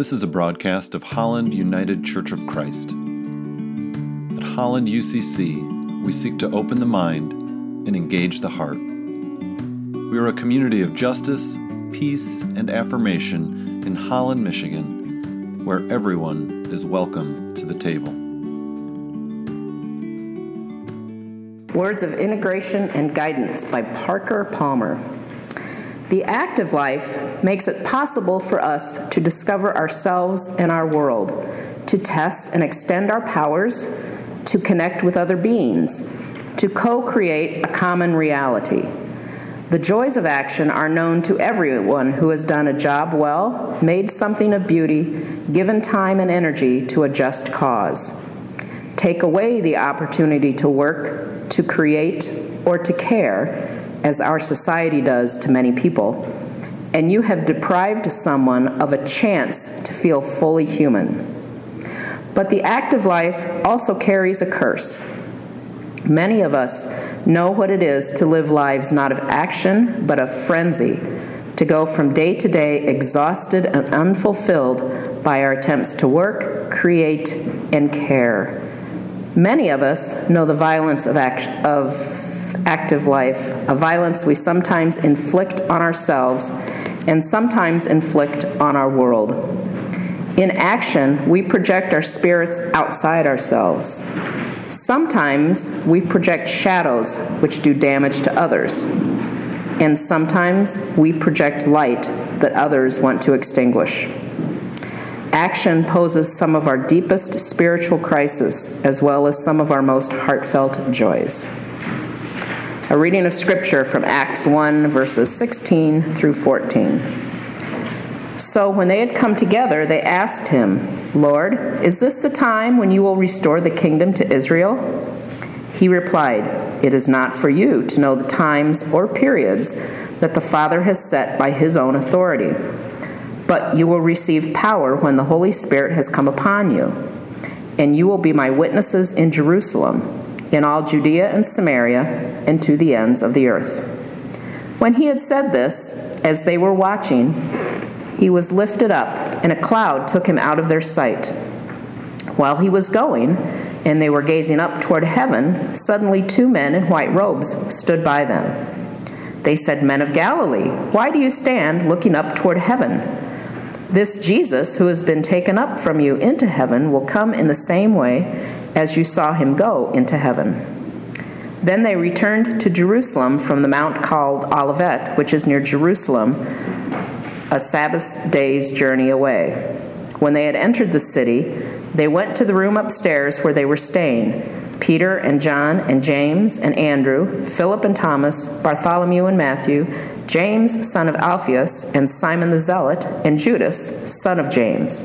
This is a broadcast of Holland United Church of Christ. At Holland UCC, we seek to open the mind and engage the heart. We are a community of justice, peace, and affirmation in Holland, Michigan, where everyone is welcome to the table. Words of Integration and Guidance by Parker Palmer. The active life makes it possible for us to discover ourselves and our world, to test and extend our powers, to connect with other beings, to co create a common reality. The joys of action are known to everyone who has done a job well, made something of beauty, given time and energy to a just cause. Take away the opportunity to work, to create, or to care as our society does to many people, and you have deprived someone of a chance to feel fully human. But the active life also carries a curse. Many of us know what it is to live lives not of action, but of frenzy, to go from day to day exhausted and unfulfilled by our attempts to work, create, and care. Many of us know the violence of, act- of active life, a violence we sometimes inflict on ourselves and sometimes inflict on our world. In action, we project our spirits outside ourselves. Sometimes we project shadows which do damage to others. And sometimes we project light that others want to extinguish. Action poses some of our deepest spiritual crises as well as some of our most heartfelt joys. A reading of Scripture from Acts 1, verses 16 through 14. So when they had come together, they asked him, Lord, is this the time when you will restore the kingdom to Israel? He replied, It is not for you to know the times or periods that the Father has set by his own authority. But you will receive power when the Holy Spirit has come upon you, and you will be my witnesses in Jerusalem in all Judea and Samaria, and to the ends of the earth. When he had said this, as they were watching, he was lifted up, and a cloud took him out of their sight. While he was going, and they were gazing up toward heaven, suddenly two men in white robes stood by them. They said, Men of Galilee, why do you stand looking up toward heaven? This Jesus, who has been taken up from you into heaven, will come in the same way as you saw him go into heaven. Then they returned to Jerusalem from the mount called Olivet, which is near Jerusalem, a Sabbath day's journey away. When they had entered the city, they went to the room upstairs where they were staying Peter and John and James and Andrew, Philip and Thomas, Bartholomew and Matthew, James, son of Alphaeus, and Simon the Zealot, and Judas, son of James.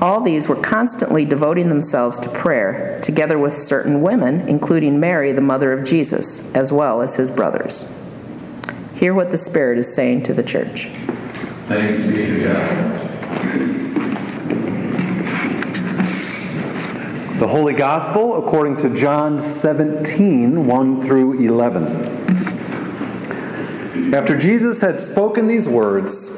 All these were constantly devoting themselves to prayer, together with certain women, including Mary, the mother of Jesus, as well as his brothers. Hear what the Spirit is saying to the church. Thanks be to God. The Holy Gospel according to John 17, 1 through 11. After Jesus had spoken these words,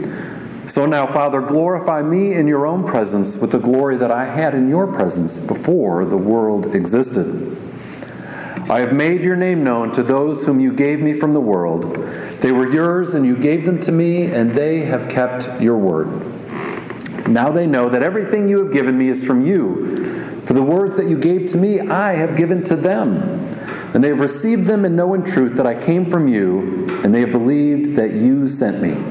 So now, Father, glorify me in your own presence with the glory that I had in your presence before the world existed. I have made your name known to those whom you gave me from the world. They were yours, and you gave them to me, and they have kept your word. Now they know that everything you have given me is from you. For the words that you gave to me, I have given to them. And they have received them and know in truth that I came from you, and they have believed that you sent me.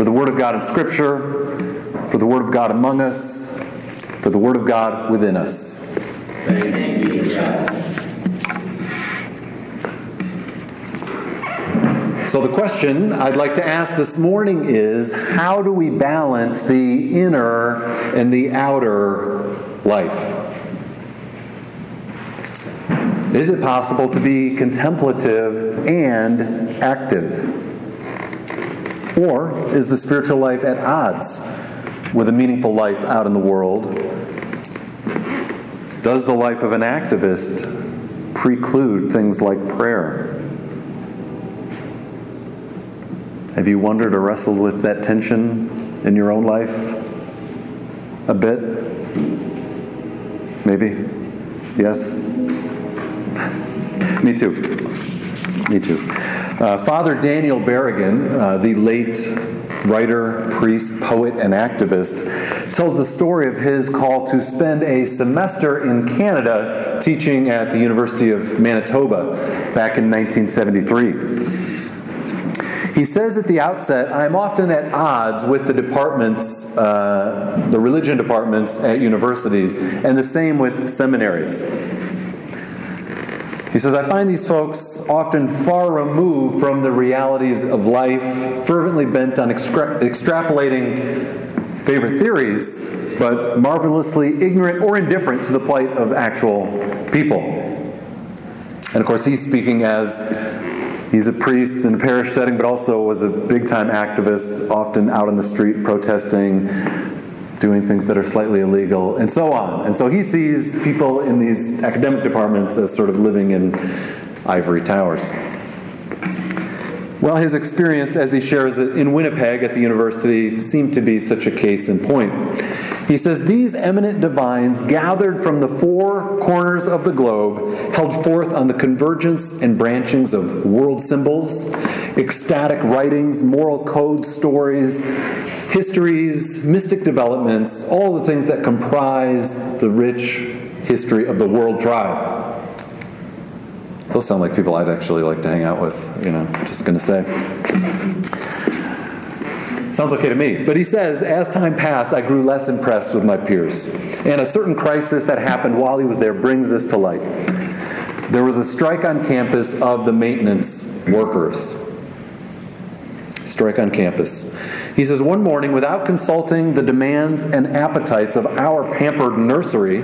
For the Word of God in Scripture, for the Word of God among us, for the Word of God within us. So, the question I'd like to ask this morning is how do we balance the inner and the outer life? Is it possible to be contemplative and active? Or is the spiritual life at odds with a meaningful life out in the world? Does the life of an activist preclude things like prayer? Have you wondered or wrestled with that tension in your own life a bit? Maybe? Yes? Me too. Me too. Uh, Father Daniel Berrigan, uh, the late writer, priest, poet, and activist, tells the story of his call to spend a semester in Canada teaching at the University of Manitoba back in 1973. He says at the outset, I'm often at odds with the departments, uh, the religion departments at universities, and the same with seminaries. He says, I find these folks often far removed from the realities of life, fervently bent on extra- extrapolating favorite theories, but marvelously ignorant or indifferent to the plight of actual people. And of course, he's speaking as he's a priest in a parish setting, but also was a big time activist, often out on the street protesting, doing things that are slightly illegal, and so on. And so he sees people in these academic departments as sort of living in ivory towers. Well, his experience as he shares it in Winnipeg at the university seemed to be such a case in point. He says, These eminent divines, gathered from the four corners of the globe, held forth on the convergence and branchings of world symbols, ecstatic writings, moral code stories, histories, mystic developments, all the things that comprise the rich history of the world tribe. Those sound like people I'd actually like to hang out with, you know, just to say. Sounds okay to me. But he says, as time passed, I grew less impressed with my peers. And a certain crisis that happened while he was there brings this to light. There was a strike on campus of the maintenance workers. Strike on campus. He says, One morning, without consulting the demands and appetites of our pampered nursery,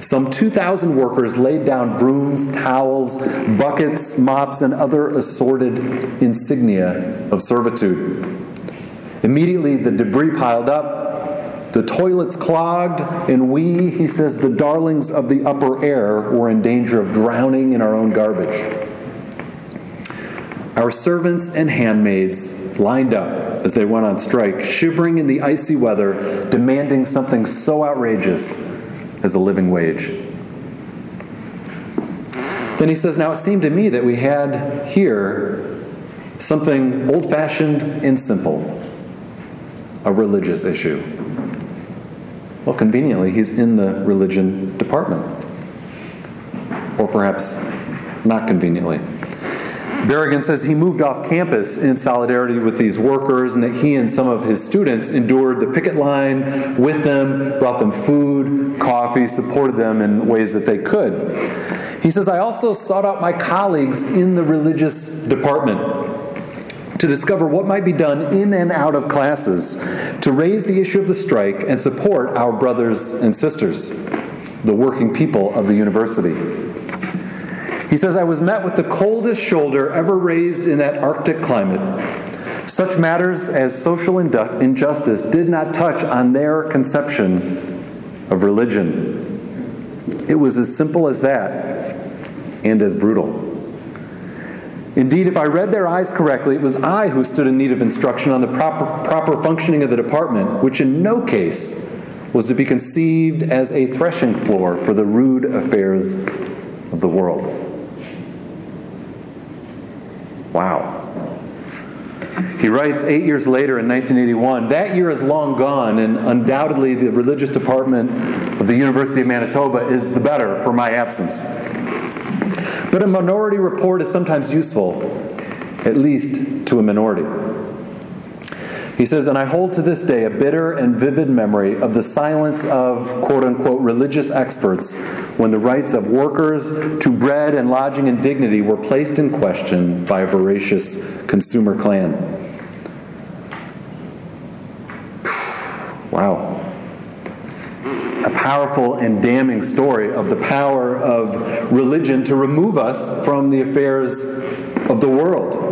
some 2,000 workers laid down brooms, towels, buckets, mops, and other assorted insignia of servitude. Immediately, the debris piled up, the toilets clogged, and we, he says, the darlings of the upper air, were in danger of drowning in our own garbage. Our servants and handmaids lined up as they went on strike, shivering in the icy weather, demanding something so outrageous as a living wage. Then he says, Now it seemed to me that we had here something old fashioned and simple a religious issue. Well, conveniently, he's in the religion department. Or perhaps not conveniently. Berrigan says he moved off campus in solidarity with these workers and that he and some of his students endured the picket line with them, brought them food, coffee, supported them in ways that they could. He says, I also sought out my colleagues in the religious department to discover what might be done in and out of classes to raise the issue of the strike and support our brothers and sisters, the working people of the university. He says, I was met with the coldest shoulder ever raised in that Arctic climate. Such matters as social injustice did not touch on their conception of religion. It was as simple as that and as brutal. Indeed, if I read their eyes correctly, it was I who stood in need of instruction on the proper, proper functioning of the department, which in no case was to be conceived as a threshing floor for the rude affairs of the world. Wow. He writes eight years later in 1981 that year is long gone, and undoubtedly the religious department of the University of Manitoba is the better for my absence. But a minority report is sometimes useful, at least to a minority. He says, And I hold to this day a bitter and vivid memory of the silence of quote unquote religious experts when the rights of workers to bread and lodging and dignity were placed in question by a voracious consumer clan. Wow. A powerful and damning story of the power of religion to remove us from the affairs of the world.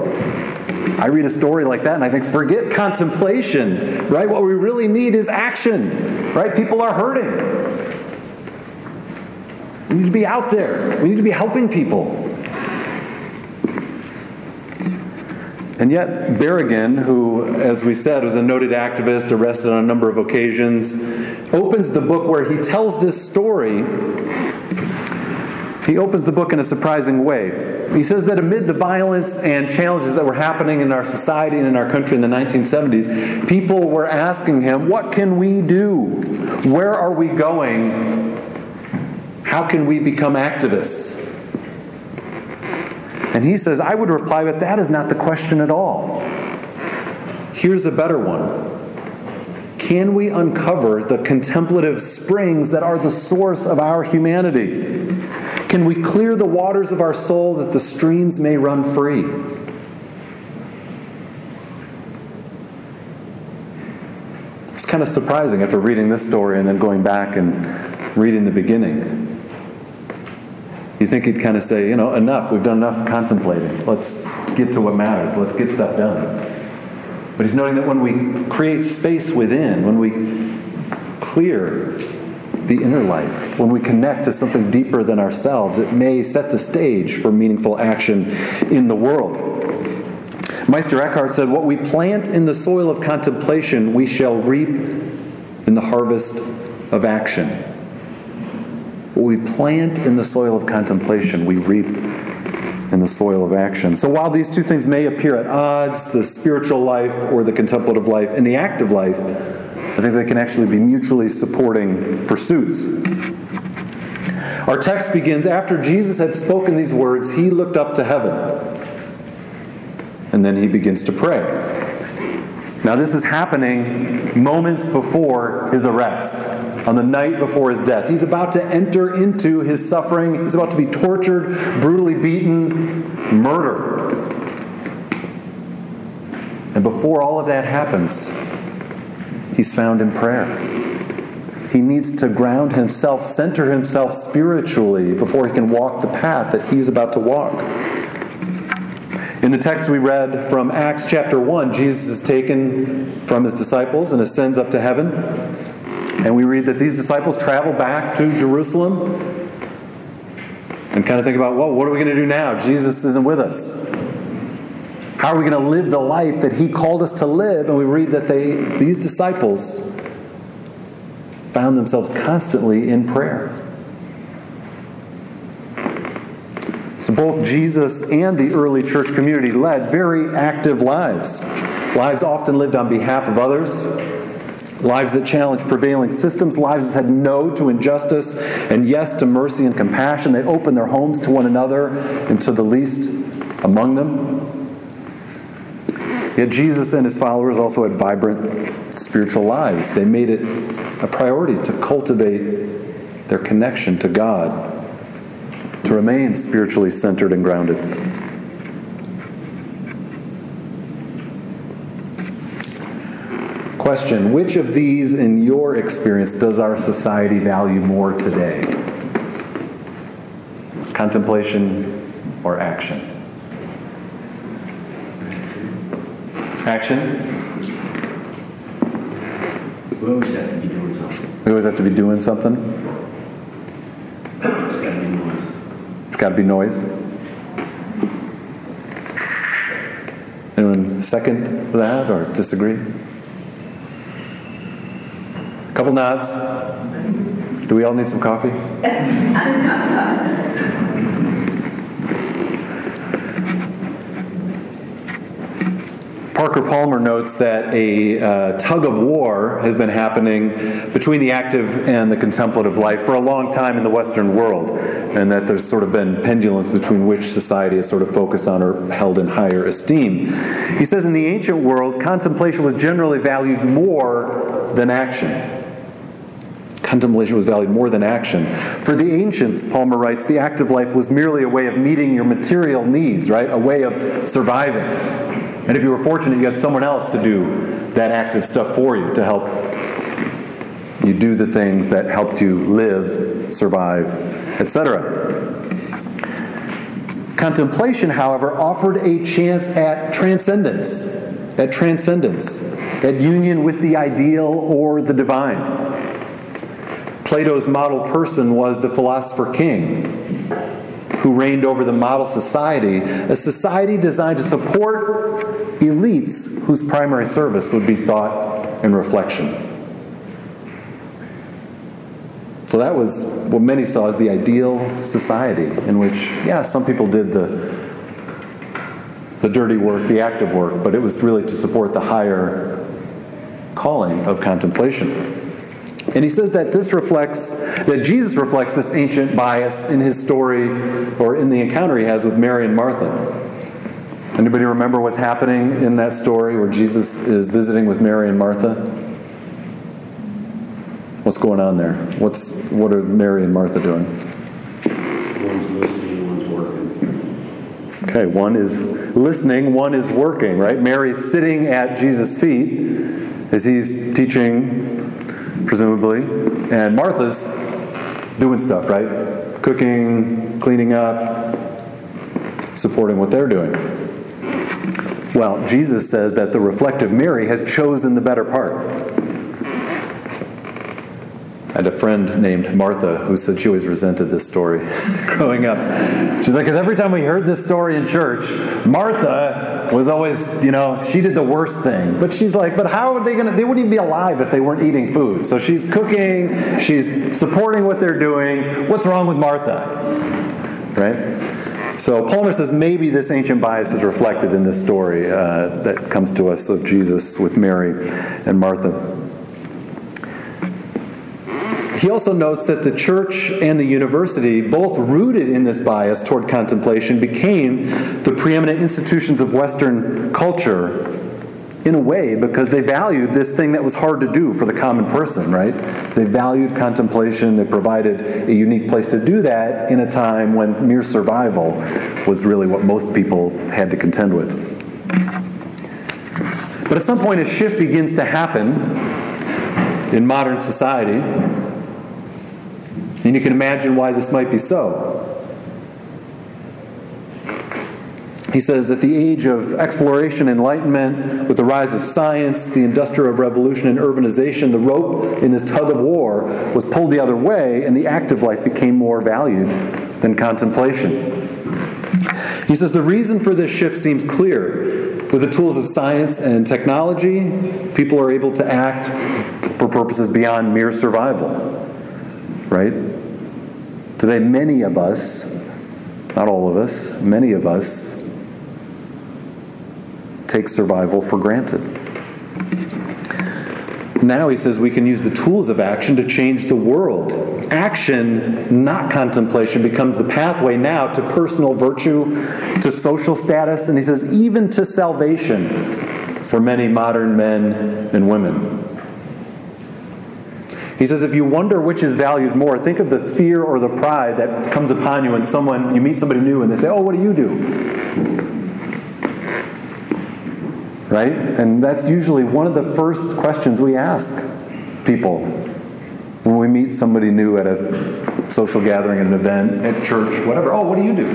I read a story like that and I think, forget contemplation, right? What we really need is action, right? People are hurting. We need to be out there, we need to be helping people. And yet, Berrigan, who, as we said, was a noted activist, arrested on a number of occasions, opens the book where he tells this story. He opens the book in a surprising way. He says that amid the violence and challenges that were happening in our society and in our country in the 1970s, people were asking him, What can we do? Where are we going? How can we become activists? And he says, I would reply, but that is not the question at all. Here's a better one Can we uncover the contemplative springs that are the source of our humanity? Can we clear the waters of our soul that the streams may run free? It's kind of surprising after reading this story and then going back and reading the beginning. You think he'd kind of say, you know, enough, we've done enough contemplating. Let's get to what matters, let's get stuff done. But he's noting that when we create space within, when we clear the inner life, when we connect to something deeper than ourselves, it may set the stage for meaningful action in the world. Meister Eckhart said, What we plant in the soil of contemplation, we shall reap in the harvest of action. What we plant in the soil of contemplation, we reap in the soil of action. So while these two things may appear at odds, the spiritual life or the contemplative life and the active life, I think they can actually be mutually supporting pursuits. Our text begins after Jesus had spoken these words, he looked up to heaven. And then he begins to pray. Now, this is happening moments before his arrest, on the night before his death. He's about to enter into his suffering. He's about to be tortured, brutally beaten, murdered. And before all of that happens, he's found in prayer. He needs to ground himself, center himself spiritually before he can walk the path that he's about to walk. In the text we read from Acts chapter 1, Jesus is taken from his disciples and ascends up to heaven. And we read that these disciples travel back to Jerusalem and kind of think about, well, what are we going to do now? Jesus isn't with us. How are we going to live the life that he called us to live? And we read that they, these disciples found themselves constantly in prayer. So both Jesus and the early church community led very active lives. Lives often lived on behalf of others, lives that challenged prevailing systems, lives that said no to injustice and yes to mercy and compassion. They opened their homes to one another and to the least among them. Yet Jesus and his followers also had vibrant spiritual lives. They made it a priority to cultivate their connection to God to remain spiritually centered and grounded. Question Which of these, in your experience, does our society value more today? Contemplation or action? Action? We always have to be doing something. We always have to be doing something. It's got to be noise. Anyone second that or disagree? A couple nods. Do we all need some coffee? Parker Palmer notes that a uh, tug of war has been happening between the active and the contemplative life for a long time in the Western world, and that there's sort of been pendulums between which society is sort of focused on or held in higher esteem. He says in the ancient world, contemplation was generally valued more than action. Contemplation was valued more than action. For the ancients, Palmer writes, the active life was merely a way of meeting your material needs, right? A way of surviving. And if you were fortunate, you had someone else to do that active stuff for you to help you do the things that helped you live, survive, etc. Contemplation, however, offered a chance at transcendence, at transcendence, at union with the ideal or the divine. Plato's model person was the philosopher king who reigned over the model society, a society designed to support elites whose primary service would be thought and reflection. So that was what many saw as the ideal society, in which, yeah, some people did the, the dirty work, the active work, but it was really to support the higher calling of contemplation. And he says that this reflects, that Jesus reflects this ancient bias in his story or in the encounter he has with Mary and Martha. Anybody remember what's happening in that story where Jesus is visiting with Mary and Martha? What's going on there? What's what are Mary and Martha doing? One's listening, one's working. Okay, one is listening, one is working, right? Mary's sitting at Jesus' feet as he's teaching presumably. And Martha's doing stuff, right? Cooking, cleaning up, supporting what they're doing. Well, Jesus says that the reflective Mary has chosen the better part. Had a friend named Martha who said she always resented this story growing up. She's like, because every time we heard this story in church, Martha was always, you know, she did the worst thing. But she's like, but how are they going to, they wouldn't even be alive if they weren't eating food. So she's cooking, she's supporting what they're doing. What's wrong with Martha? Right? So Palmer says maybe this ancient bias is reflected in this story uh, that comes to us of Jesus with Mary and Martha. He also notes that the church and the university, both rooted in this bias toward contemplation, became the preeminent institutions of Western culture in a way because they valued this thing that was hard to do for the common person, right? They valued contemplation, they provided a unique place to do that in a time when mere survival was really what most people had to contend with. But at some point, a shift begins to happen in modern society and you can imagine why this might be so. He says, at the age of exploration, enlightenment, with the rise of science, the industrial revolution, and urbanization, the rope in this tug of war was pulled the other way, and the active life became more valued than contemplation. He says, the reason for this shift seems clear. With the tools of science and technology, people are able to act for purposes beyond mere survival. Right? Today, many of us, not all of us, many of us take survival for granted. Now he says we can use the tools of action to change the world. Action, not contemplation, becomes the pathway now to personal virtue, to social status, and he says even to salvation for many modern men and women. He says, if you wonder which is valued more, think of the fear or the pride that comes upon you when someone you meet somebody new and they say, "Oh, what do you do?" Right? And that's usually one of the first questions we ask people when we meet somebody new at a social gathering, at an event, at church, whatever. Oh, what do you do?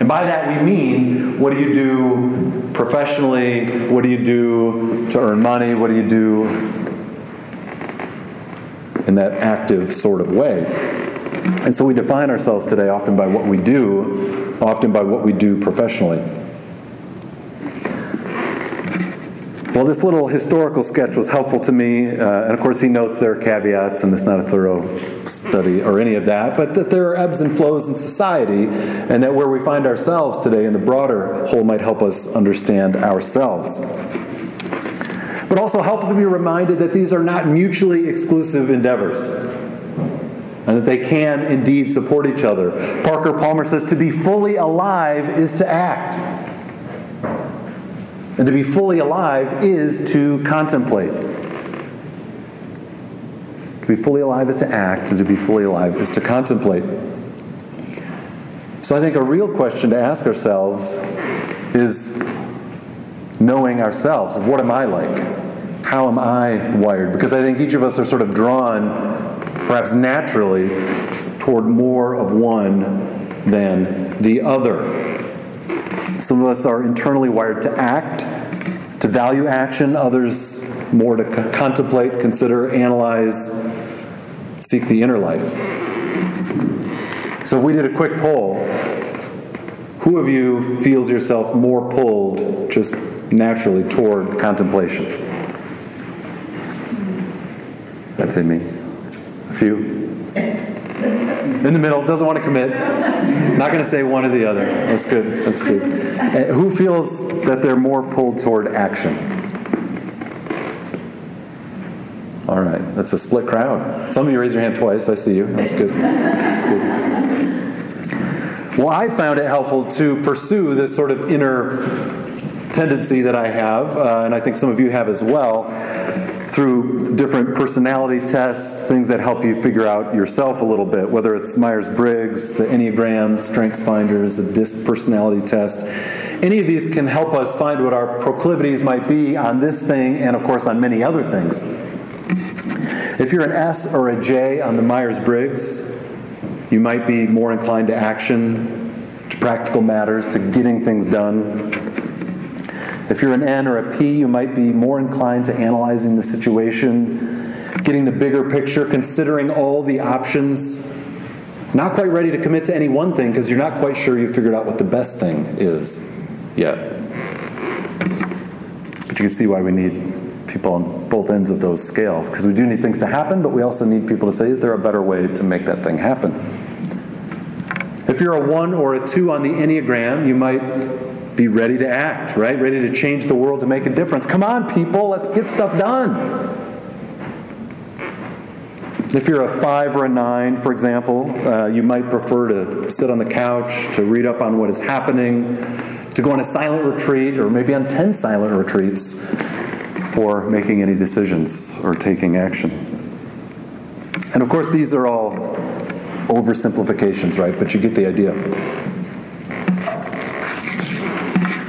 And by that we mean, what do you do professionally? What do you do to earn money? What do you do in that active sort of way. And so we define ourselves today often by what we do, often by what we do professionally. Well, this little historical sketch was helpful to me, uh, and of course, he notes there are caveats, and it's not a thorough study or any of that, but that there are ebbs and flows in society, and that where we find ourselves today in the broader whole might help us understand ourselves. But also helpful to be reminded that these are not mutually exclusive endeavors and that they can indeed support each other. Parker Palmer says to be fully alive is to act. And to be fully alive is to contemplate. To be fully alive is to act, and to be fully alive is to contemplate. So I think a real question to ask ourselves is knowing ourselves. What am I like? How am I wired? Because I think each of us are sort of drawn, perhaps naturally, toward more of one than the other. Some of us are internally wired to act, to value action, others more to c- contemplate, consider, analyze, seek the inner life. So if we did a quick poll, who of you feels yourself more pulled just naturally toward contemplation? I'd say me. A few. In the middle, doesn't want to commit. Not going to say one or the other. That's good. That's good. Uh, who feels that they're more pulled toward action? All right, that's a split crowd. Some of you raise your hand twice. I see you. That's good. That's good. Well, I found it helpful to pursue this sort of inner tendency that I have, uh, and I think some of you have as well, through different personality tests, things that help you figure out yourself a little bit, whether it's Myers Briggs, the Enneagram, Strengths Finders, the DISC personality test. Any of these can help us find what our proclivities might be on this thing and, of course, on many other things. If you're an S or a J on the Myers Briggs, you might be more inclined to action, to practical matters, to getting things done. If you're an N or a P, you might be more inclined to analyzing the situation, getting the bigger picture, considering all the options. Not quite ready to commit to any one thing because you're not quite sure you figured out what the best thing is yet. But you can see why we need people on both ends of those scales because we do need things to happen, but we also need people to say, is there a better way to make that thing happen? If you're a one or a two on the Enneagram, you might be ready to act, right? Ready to change the world to make a difference. Come on, people, let's get stuff done. If you're a five or a nine, for example, uh, you might prefer to sit on the couch, to read up on what is happening, to go on a silent retreat, or maybe on 10 silent retreats for making any decisions or taking action. And of course, these are all oversimplifications, right? But you get the idea.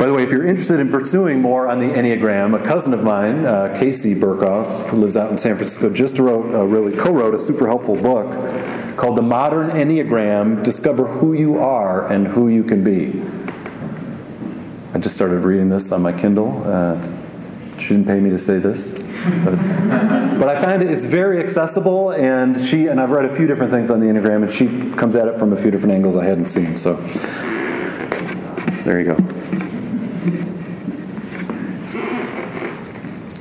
By the way, if you're interested in pursuing more on the Enneagram, a cousin of mine, uh, Kacie Berghoef, who lives out in San Francisco, just wrote, uh, really co-wrote a super helpful book called "The Modern Enneagram: Discover Who You Are and Who You Can Be." I just started reading this on my Kindle. Uh, she didn't pay me to say this, but, but I find it, it's very accessible. And she and I've read a few different things on the Enneagram, and she comes at it from a few different angles I hadn't seen. So there you go.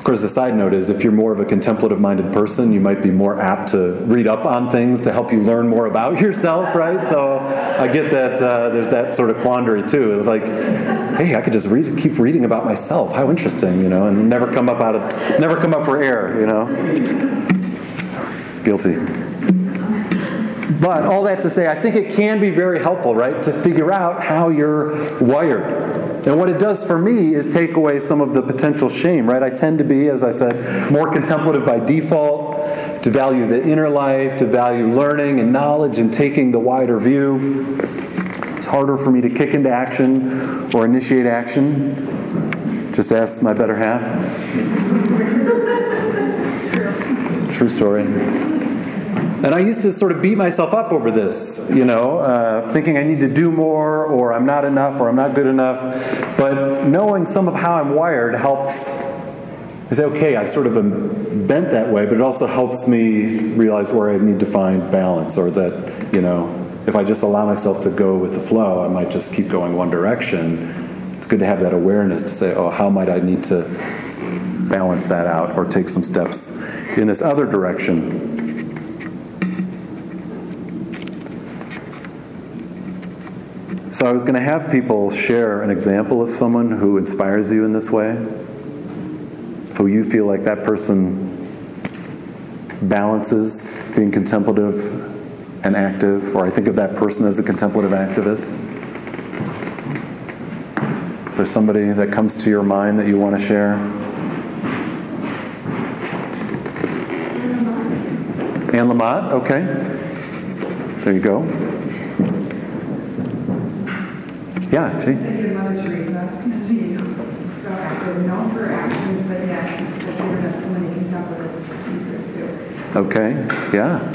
Of course, the side note is if you're more of a contemplative minded person, you might be more apt to read up on things to help you learn more about yourself, right? So I get that uh, there's that sort of quandary too. It's like, hey, I could just read, keep reading about myself. How interesting, you know, and never come up out of, never come up for air, you know. Guilty. But all that to say, I think it can be very helpful, right, to figure out how you're wired. And what it does for me is take away some of the potential shame, right? I tend to be, as I said, more contemplative by default, to value the inner life, to value learning and knowledge and taking the wider view. It's harder for me to kick into action or initiate action. Just ask my better half. True story. And I used to sort of beat myself up over this, you know, uh, thinking I need to do more, or I'm not enough, or I'm not good enough. But knowing some of how I'm wired helps. I say, okay, I sort of am bent that way, but it also helps me realize where I need to find balance, or that, you know, if I just allow myself to go with the flow, I might just keep going one direction. It's good to have that awareness to say, oh, how might I need to balance that out or take some steps in this other direction? So I was going to have people share an example of someone who inspires you in this way, who you feel like that person balances being contemplative and active, or I think of that person as a contemplative activist. Is there somebody that comes to your mind that you want to share? Anne Lamott, okay. There you go. Yeah, Jane. Thinking of Mother Teresa, she was so active, known for actions, but yet has given us so many contemplative pieces too. Okay, yeah.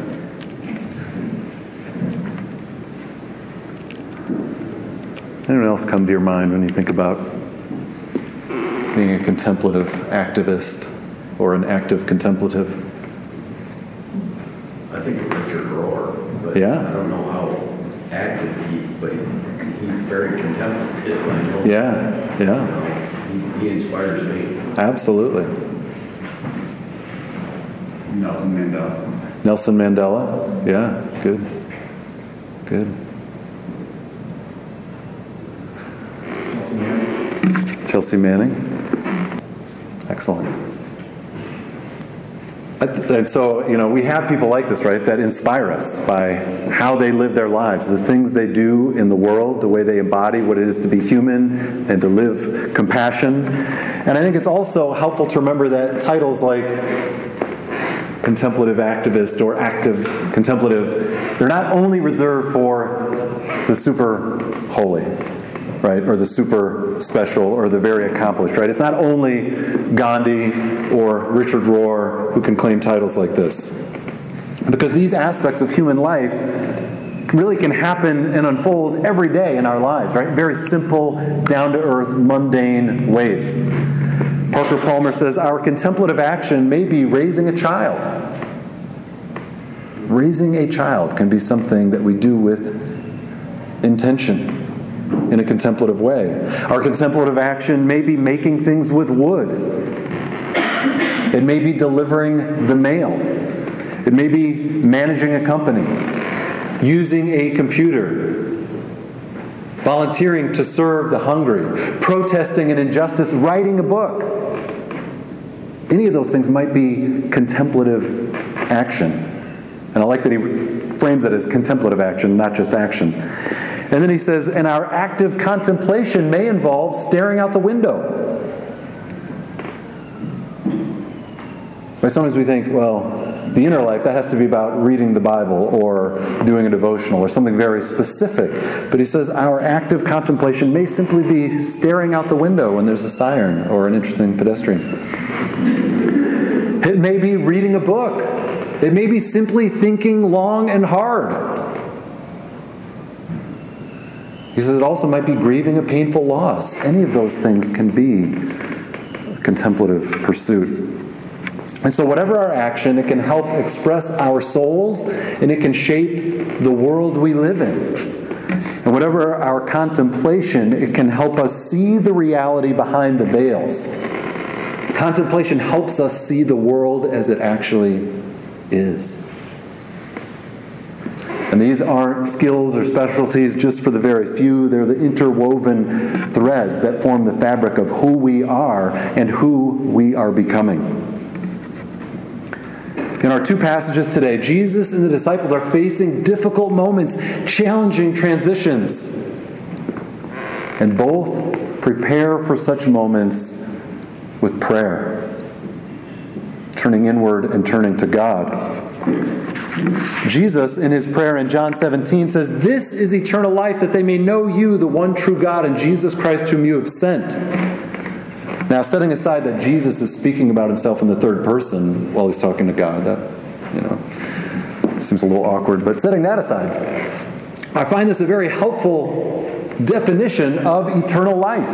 Anyone else come to your mind when you think about being a contemplative activist or an active contemplative? I think of Richard Rohr, but Yeah. I don't know how active he, but he's very contemplative. I know. Yeah, yeah, he- He inspires me. absolutely. Nelson Mandela. Nelson Mandela, yeah, good, good. Chelsea Manning, excellent. I th- And so, you know, we have people like this, right, that inspire us by how they live their lives, the things they do in the world, the way they embody what it is to be human and to live compassion. And I think it's also helpful to remember that titles like contemplative activist or active contemplative, they're not only reserved for the super holy, right, or the super special or the very accomplished, right? It's not only Gandhi or Richard Rohr who can claim titles like this. Because these aspects of human life really can happen and unfold every day in our lives, right? Very simple, down to earth, mundane ways. Parker Palmer says our contemplative action may be raising a child. Raising a child can be something that we do with intention in a contemplative way. Our contemplative action may be making things with wood. It may be delivering the mail. It may be managing a company, using a computer, volunteering to serve the hungry, protesting an injustice, writing a book. Any of those things might be contemplative action. And I like that he frames it as contemplative action, not just action. And then he says, and our active contemplation may involve staring out the window. But sometimes we think, well, the inner life, that has to be about reading the Bible or doing a devotional or something very specific. But he says our active contemplation may simply be staring out the window when there's a siren or an interesting pedestrian. It may be reading a book. It may be simply thinking long and hard. He says it also might be grieving a painful loss. Any of those things can be contemplative pursuit. And so, whatever our action, it can help express our souls and it can shape the world we live in. And whatever our contemplation, it can help us see the reality behind the veils. Contemplation helps us see the world as it actually is. And these aren't skills or specialties just for the very few. They're the interwoven threads that form the fabric of who we are and who we are becoming. In our two passages today, Jesus and the disciples are facing difficult moments, challenging transitions. And both prepare for such moments with prayer, turning inward and turning to God. Jesus, in his prayer in John 17, says, This is eternal life, that they may know you, the one true God, and Jesus Christ, whom you have sent. Now, setting aside that Jesus is speaking about himself in the third person while he's talking to God, that, you know, seems a little awkward, but setting that aside, I find this a very helpful definition of eternal life.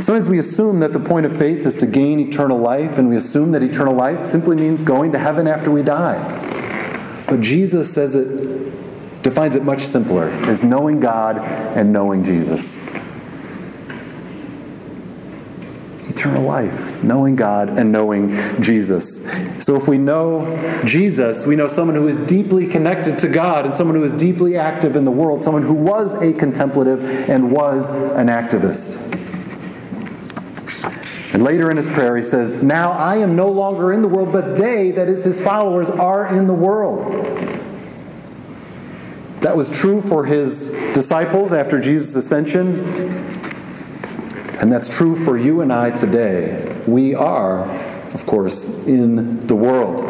Sometimes we assume that the point of faith is to gain eternal life, and we assume that eternal life simply means going to heaven after we die. But Jesus says it, defines it much simpler as knowing God and knowing Jesus. eternal life, knowing God and knowing Jesus. So if we know Jesus, we know someone who is deeply connected to God and someone who is deeply active in the world, someone who was a contemplative and was an activist. And later in his prayer, he says, Now I am no longer in the world, but they, that is his followers, are in the world. That was true for his disciples after Jesus' ascension. And that's true for you and I today. We are, of course, in the world.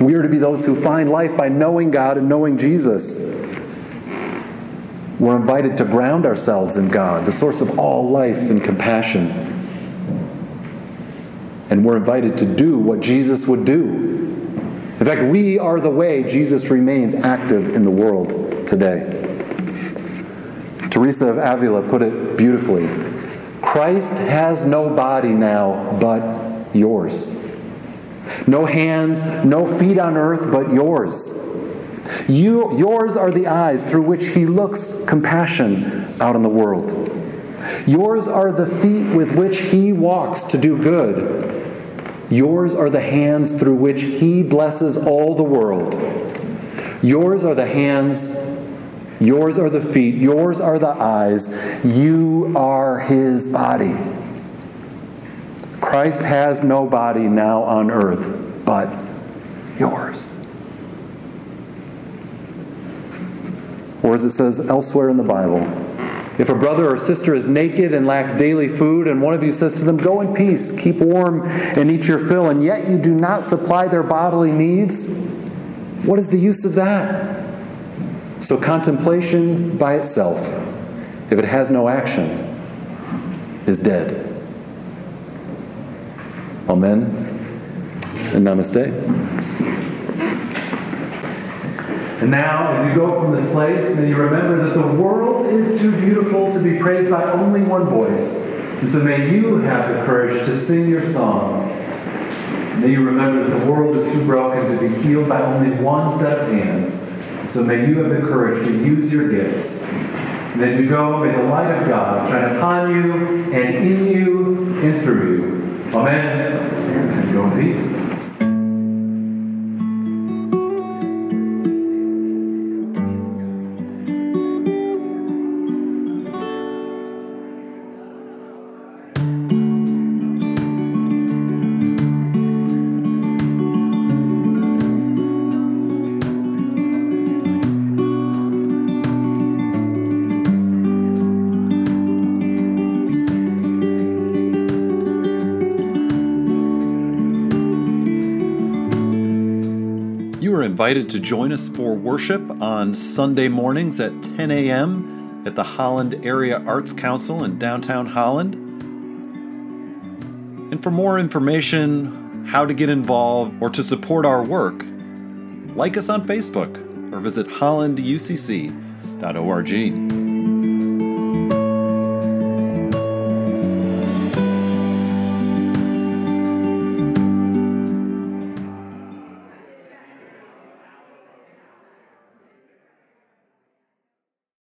We are to be those who find life by knowing God and knowing Jesus. We're invited to ground ourselves in God, the source of all life and compassion. And we're invited to do what Jesus would do. In fact, we are the way Jesus remains active in the world today. Teresa of Avila put it beautifully Christ has no body now but yours. No hands, no feet on earth but yours. You, yours are the eyes through which he looks compassion out in the world. Yours are the feet with which he walks to do good. Yours are the hands through which he blesses all the world. Yours are the hands, yours are the feet, yours are the eyes. You are his body. Christ has no body now on earth but yours. Or as it says elsewhere in the Bible, if a brother or sister is naked and lacks daily food, and one of you says to them, Go in peace, keep warm, and eat your fill, and yet you do not supply their bodily needs, what is the use of that? So, contemplation by itself, if it has no action, is dead. Amen and namaste. And now, as you go from this place, may you remember that the world is too beautiful to be praised by only one voice. And so may you have the courage to sing your song. May you remember that the world is too broken to be healed by only one set of hands. So may you have the courage to use your gifts. And as you go, may the light of God shine upon you and in you and through you. Amen. And go in peace. Invited to join us for worship on Sunday mornings at 10 a.m. at the Holland Area Arts Council in downtown Holland. And for more information, how to get involved, or to support our work, like us on Facebook or visit hollanducc.org.